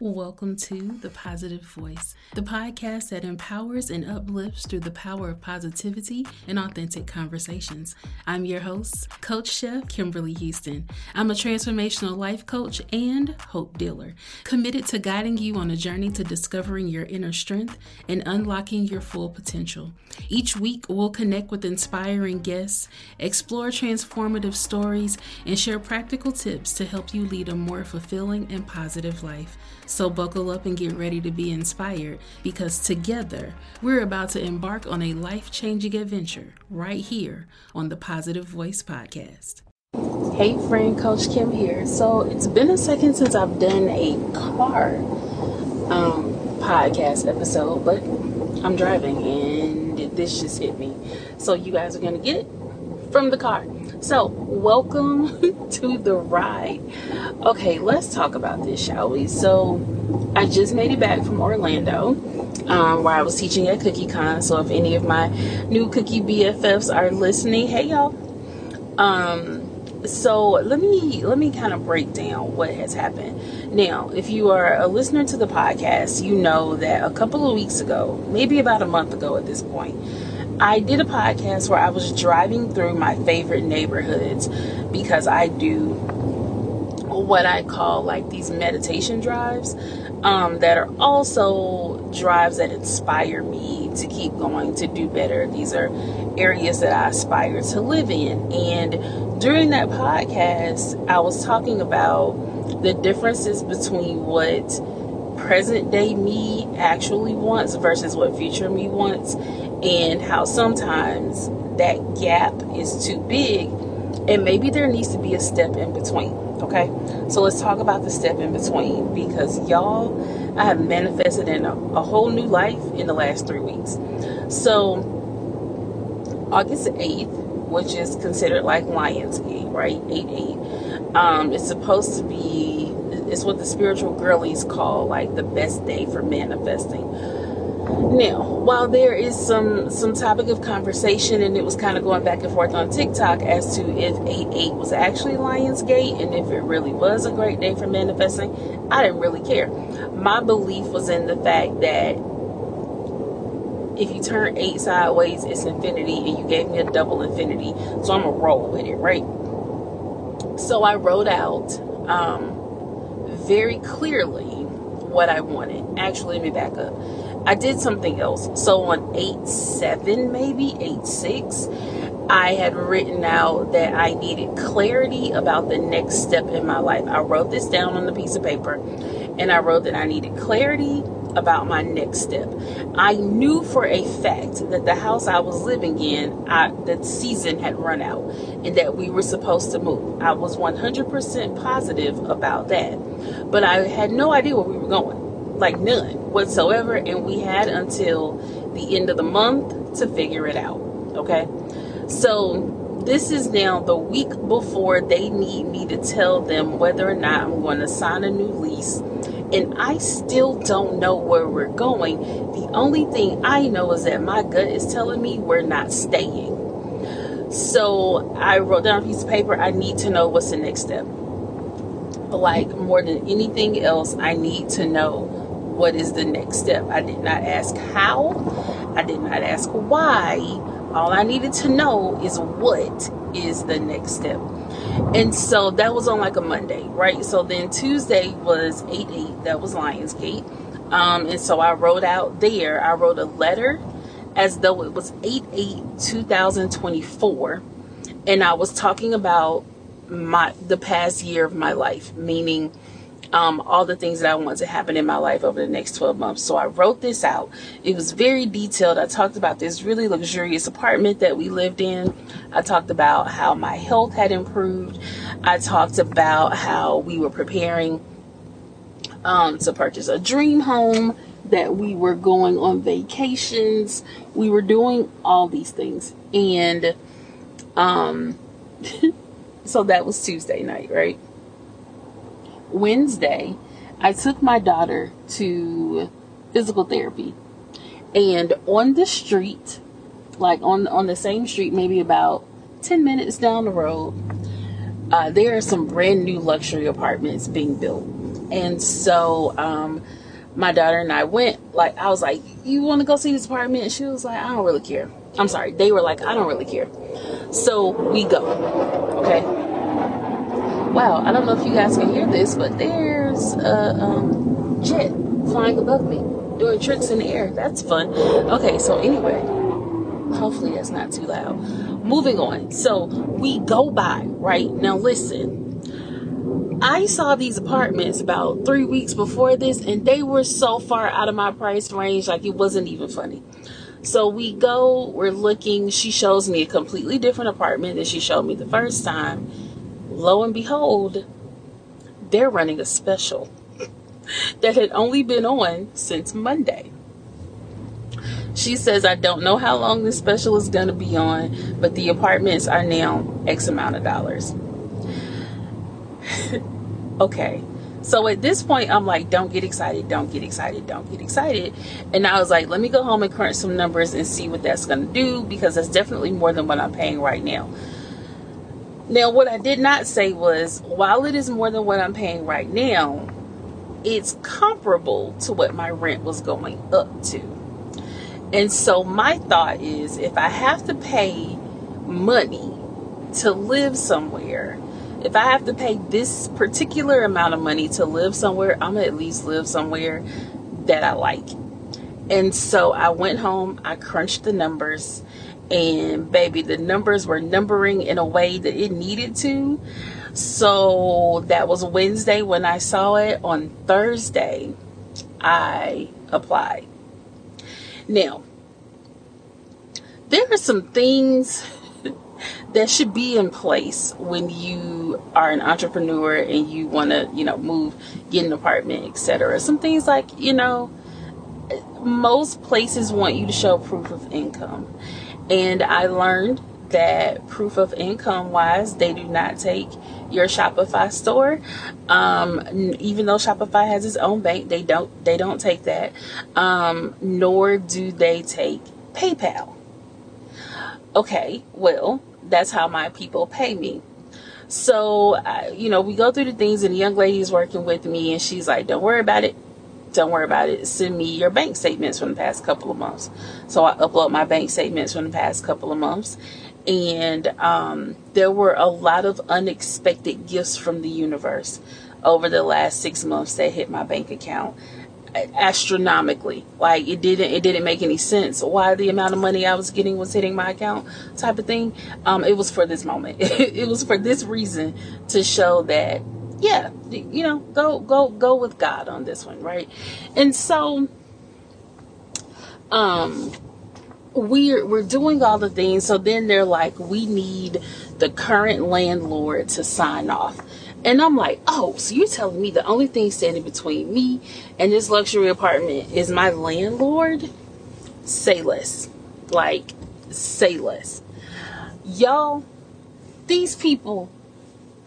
Welcome to The Positive Voice, the podcast that empowers and uplifts through the power of positivity and authentic conversations. I'm your host, Coach Chef Kimberly Houston. I'm a transformational life coach and hope dealer, committed to guiding you on a journey to discovering your inner strength and unlocking your full potential. Each week, we'll connect with inspiring guests, explore transformative stories, and share practical tips to help you lead a more fulfilling and positive life. So buckle up and get ready to be inspired because together we're about to embark on a life changing adventure right here on the Positive Voice Podcast. Hey, friend, Coach Kim here. So it's been a second since I've done a car um, podcast episode, but I'm driving and this just hit me. So you guys are going to get it from the car. So, welcome to the ride. Okay, let's talk about this, shall we? So, I just made it back from Orlando, um, where I was teaching at CookieCon. So, if any of my new cookie BFFs are listening, hey y'all. Um, so let me let me kind of break down what has happened. Now, if you are a listener to the podcast, you know that a couple of weeks ago, maybe about a month ago at this point, I did a podcast where I was driving through my favorite neighborhoods because I do what I call like these meditation drives um, that are also drives that inspire me to keep going to do better. These are areas that I aspire to live in. And during that podcast, I was talking about the differences between what present day me actually wants versus what future me wants and how sometimes that gap is too big and maybe there needs to be a step in between okay? So let's talk about the step in between because y'all i have manifested in a, a whole new life in the last three weeks. So august 8th which is considered like lionsgate right? 8-8 um, it's supposed to be it's what the spiritual girlies call like the best day for manifesting now, while there is some some topic of conversation, and it was kind of going back and forth on TikTok as to if 8-8 was actually Lionsgate and if it really was a great day for manifesting, I didn't really care. My belief was in the fact that if you turn 8 sideways, it's infinity, and you gave me a double infinity, so I'm going to roll with it, right? So I wrote out um, very clearly what I wanted. Actually, let me back up. I did something else. So on 8 7, maybe 8 6, I had written out that I needed clarity about the next step in my life. I wrote this down on a piece of paper and I wrote that I needed clarity about my next step. I knew for a fact that the house I was living in, I, the season had run out and that we were supposed to move. I was 100% positive about that. But I had no idea where we were going like none whatsoever. And we had until the end of the month to figure it out. Okay. So this is now the week before they need me to tell them whether or not I'm going to sign a new lease. And I still don't know where we're going. The only thing I know is that my gut is telling me we're not staying. So I wrote down a piece of paper. I need to know what's the next step. Like more than anything else, I need to know what is the next step. I did not ask how, I did not ask why. All I needed to know is what is the next step. And so that was on like a Monday, right? So then Tuesday was 8 8, that was Lionsgate. Um, and so I wrote out there, I wrote a letter as though it was 8 8 2024. And I was talking about my the past year of my life, meaning um, all the things that I want to happen in my life over the next 12 months. So I wrote this out. It was very detailed. I talked about this really luxurious apartment that we lived in. I talked about how my health had improved. I talked about how we were preparing um, to purchase a dream home, that we were going on vacations. We were doing all these things. And um, so that was Tuesday night, right? Wednesday, I took my daughter to physical therapy. And on the street, like on on the same street, maybe about 10 minutes down the road, uh, there are some brand new luxury apartments being built. And so, um, my daughter and I went, like, I was like, you want to go see this apartment? And she was like, I don't really care. I'm sorry. They were like, I don't really care. So we go. Okay. Wow. I don't know if you guys can hear this, but there's a um, jet flying above me doing tricks in the air. That's fun. Okay. So anyway, hopefully that's not too loud. Moving on. So we go by, right? Now listen I saw these apartments about three weeks before this, and they were so far out of my price range, like it wasn't even funny. So we go, we're looking. She shows me a completely different apartment than she showed me the first time. Lo and behold, they're running a special that had only been on since Monday. She says, I don't know how long this special is going to be on, but the apartments are now X amount of dollars. okay. So at this point, I'm like, don't get excited, don't get excited, don't get excited. And I was like, let me go home and crunch some numbers and see what that's going to do because that's definitely more than what I'm paying right now. Now, what I did not say was, while it is more than what I'm paying right now, it's comparable to what my rent was going up to. And so my thought is if I have to pay money to live somewhere, if I have to pay this particular amount of money to live somewhere, I'm gonna at least live somewhere that I like. And so I went home, I crunched the numbers, and baby, the numbers were numbering in a way that it needed to. So that was Wednesday when I saw it. On Thursday, I applied. Now, there are some things that should be in place when you are an entrepreneur and you want to, you know, move, get an apartment, etc. Some things like, you know, most places want you to show proof of income. And I learned that proof of income wise, they do not take your Shopify store. Um, even though Shopify has its own bank, they don't they don't take that. Um, nor do they take PayPal. Okay, well, that's how my people pay me. So, uh, you know, we go through the things, and the young lady is working with me, and she's like, Don't worry about it. Don't worry about it. Send me your bank statements from the past couple of months. So, I upload my bank statements from the past couple of months. And um, there were a lot of unexpected gifts from the universe over the last six months that hit my bank account astronomically like it didn't it didn't make any sense why the amount of money i was getting was hitting my account type of thing um it was for this moment it was for this reason to show that yeah you know go go go with god on this one right and so um we're we're doing all the things so then they're like we need the current landlord to sign off and I'm like, oh, so you're telling me the only thing standing between me and this luxury apartment is my landlord? Say less. Like, say less. Y'all, these people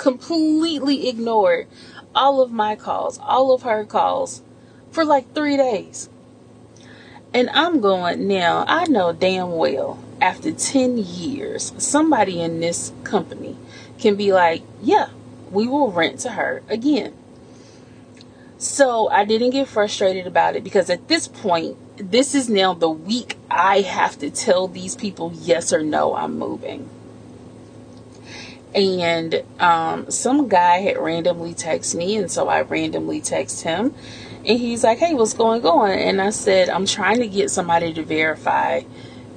completely ignored all of my calls, all of her calls for like three days. And I'm going, now, I know damn well after 10 years, somebody in this company can be like, yeah, we will rent to her again. So I didn't get frustrated about it because at this point, this is now the week I have to tell these people yes or no, I'm moving. And um, some guy had randomly texted me, and so I randomly text him. And he's like, Hey, what's going on? And I said, I'm trying to get somebody to verify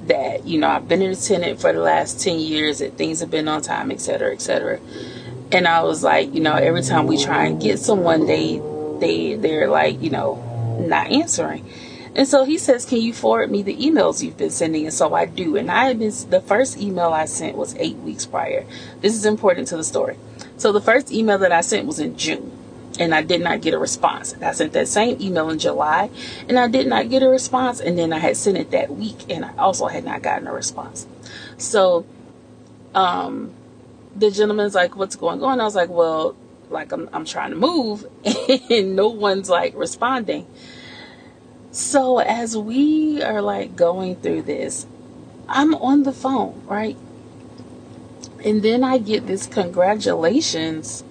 that, you know, I've been a tenant for the last 10 years, that things have been on time, etc., etc. And I was like, you know, every time we try and get someone, they they they're like, you know, not answering. And so he says, "Can you forward me the emails you've been sending?" And so I do. And I have been the first email I sent was eight weeks prior. This is important to the story. So the first email that I sent was in June, and I did not get a response. I sent that same email in July, and I did not get a response. And then I had sent it that week, and I also had not gotten a response. So, um, the gentleman's like, what's going on? I was like, well, like I'm, I'm trying to move and no one's like responding. So as we are like going through this, I'm on the phone, right? And then I get this congratulations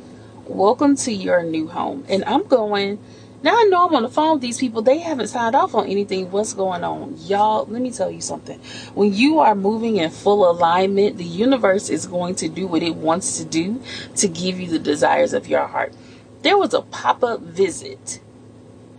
welcome to your new home. And I'm going, now I know I'm on the phone with these people. They haven't signed off on anything. What's going on? Y'all, let me tell you something. When you are moving in full alignment, the universe is going to do what it wants to do to give you the desires of your heart. There was a pop up visit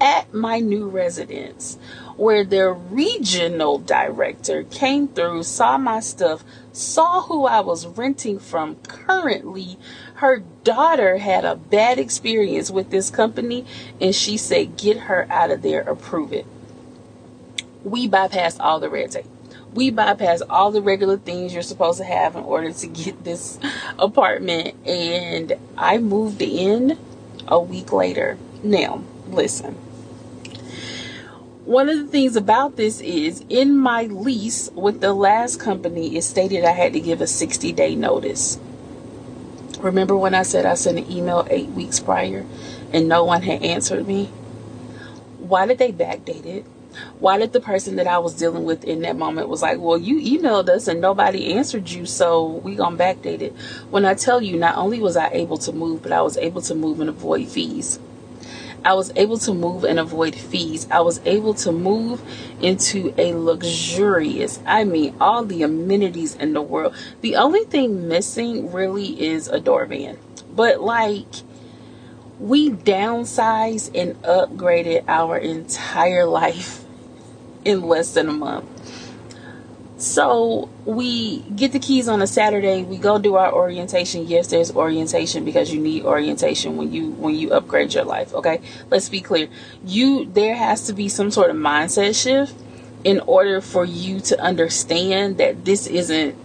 at my new residence where their regional director came through, saw my stuff, saw who I was renting from currently. Her daughter had a bad experience with this company and she said, Get her out of there, approve it. We bypassed all the red tape. We bypassed all the regular things you're supposed to have in order to get this apartment, and I moved in a week later. Now, listen one of the things about this is in my lease with the last company, it stated I had to give a 60 day notice. Remember when I said I sent an email eight weeks prior and no one had answered me? Why did they backdate it? Why did the person that I was dealing with in that moment was like, well, you emailed us and nobody answered you, so we gonna backdate it. When I tell you, not only was I able to move, but I was able to move and avoid fees. I was able to move and avoid fees. I was able to move into a luxurious, I mean, all the amenities in the world. The only thing missing really is a doorbell. But like, we downsized and upgraded our entire life in less than a month. So we get the keys on a Saturday. We go do our orientation. Yes, there's orientation because you need orientation when you when you upgrade your life. Okay, let's be clear. You there has to be some sort of mindset shift in order for you to understand that this isn't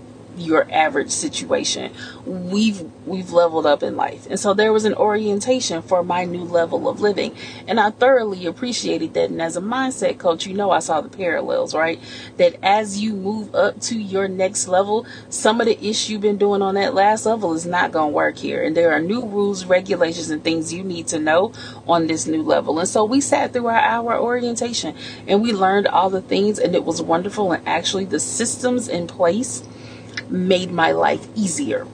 your average situation. We've we've leveled up in life. And so there was an orientation for my new level of living. And I thoroughly appreciated that. And as a mindset coach, you know I saw the parallels, right? That as you move up to your next level, some of the ish you've been doing on that last level is not gonna work here. And there are new rules, regulations, and things you need to know on this new level. And so we sat through our hour orientation and we learned all the things and it was wonderful and actually the systems in place made my life easier.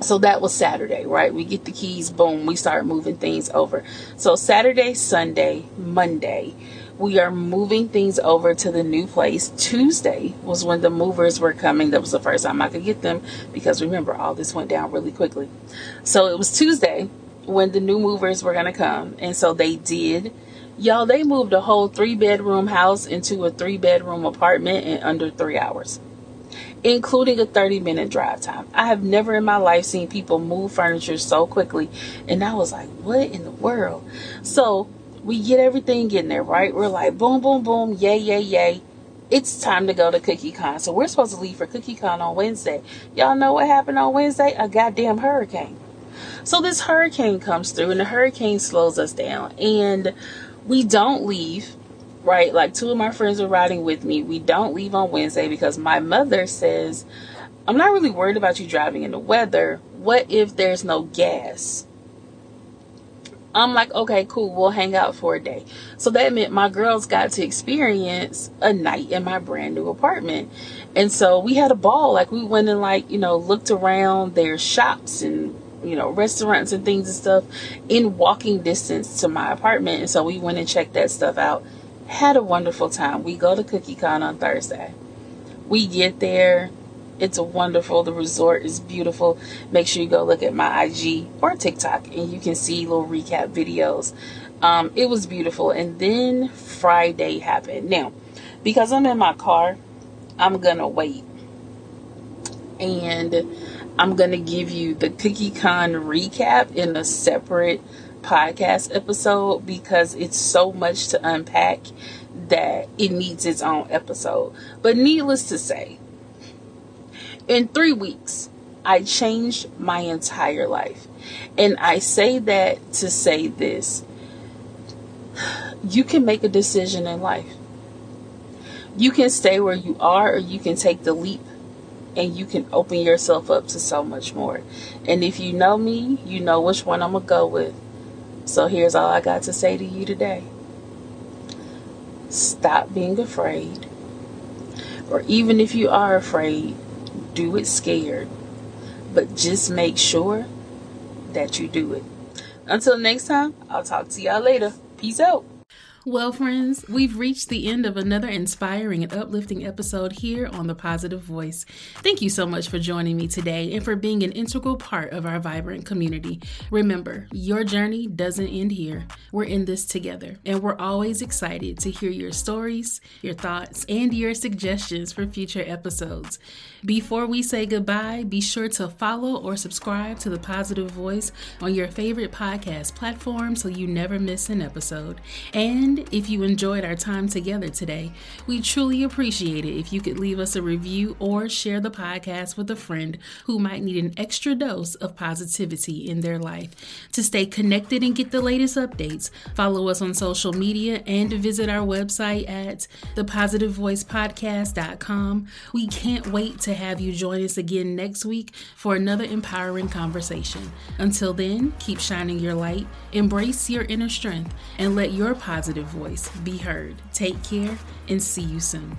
So that was Saturday, right? We get the keys, boom, we start moving things over. So Saturday, Sunday, Monday, we are moving things over to the new place. Tuesday was when the movers were coming. That was the first time I could get them because remember, all this went down really quickly. So it was Tuesday when the new movers were going to come. And so they did. Y'all, they moved a whole three bedroom house into a three bedroom apartment in under three hours including a 30 minute drive time. I have never in my life seen people move furniture so quickly. And I was like, what in the world? So we get everything in there, right? We're like, boom, boom, boom, yay, yay, yay. It's time to go to Cookie Con. So we're supposed to leave for Cookie Con on Wednesday. Y'all know what happened on Wednesday? A goddamn hurricane. So this hurricane comes through and the hurricane slows us down. And we don't leave right? Like two of my friends are riding with me. We don't leave on Wednesday because my mother says, I'm not really worried about you driving in the weather. What if there's no gas? I'm like, okay, cool, we'll hang out for a day. So that meant my girls got to experience a night in my brand new apartment. And so we had a ball. Like we went and like, you know, looked around their shops and you know, restaurants and things and stuff in walking distance to my apartment. And so we went and checked that stuff out had a wonderful time. We go to Cookie Con on Thursday. We get there. It's a wonderful. The resort is beautiful. Make sure you go look at my IG or TikTok and you can see little recap videos. Um, it was beautiful. And then Friday happened. Now, because I'm in my car, I'm going to wait. And I'm going to give you the Cookie Con recap in a separate podcast episode because it's so much to unpack that it needs its own episode. But needless to say, in three weeks, I changed my entire life. And I say that to say this you can make a decision in life. You can stay where you are, or you can take the leap and you can open yourself up to so much more. And if you know me, you know which one I'm going to go with. So here's all I got to say to you today stop being afraid. Or even if you are afraid, do it scared. But just make sure that you do it. Until next time, I'll talk to y'all later. Peace out. Well, friends, we've reached the end of another inspiring and uplifting episode here on The Positive Voice. Thank you so much for joining me today and for being an integral part of our vibrant community. Remember, your journey doesn't end here. We're in this together, and we're always excited to hear your stories, your thoughts, and your suggestions for future episodes. Before we say goodbye, be sure to follow or subscribe to The Positive Voice on your favorite podcast platform so you never miss an episode. If you enjoyed our time together today, we truly appreciate it if you could leave us a review or share the podcast with a friend who might need an extra dose of positivity in their life. To stay connected and get the latest updates, follow us on social media and visit our website at thepositivevoicepodcast.com. We can't wait to have you join us again next week for another empowering conversation. Until then, keep shining your light, embrace your inner strength, and let your positive voice be heard. Take care and see you soon.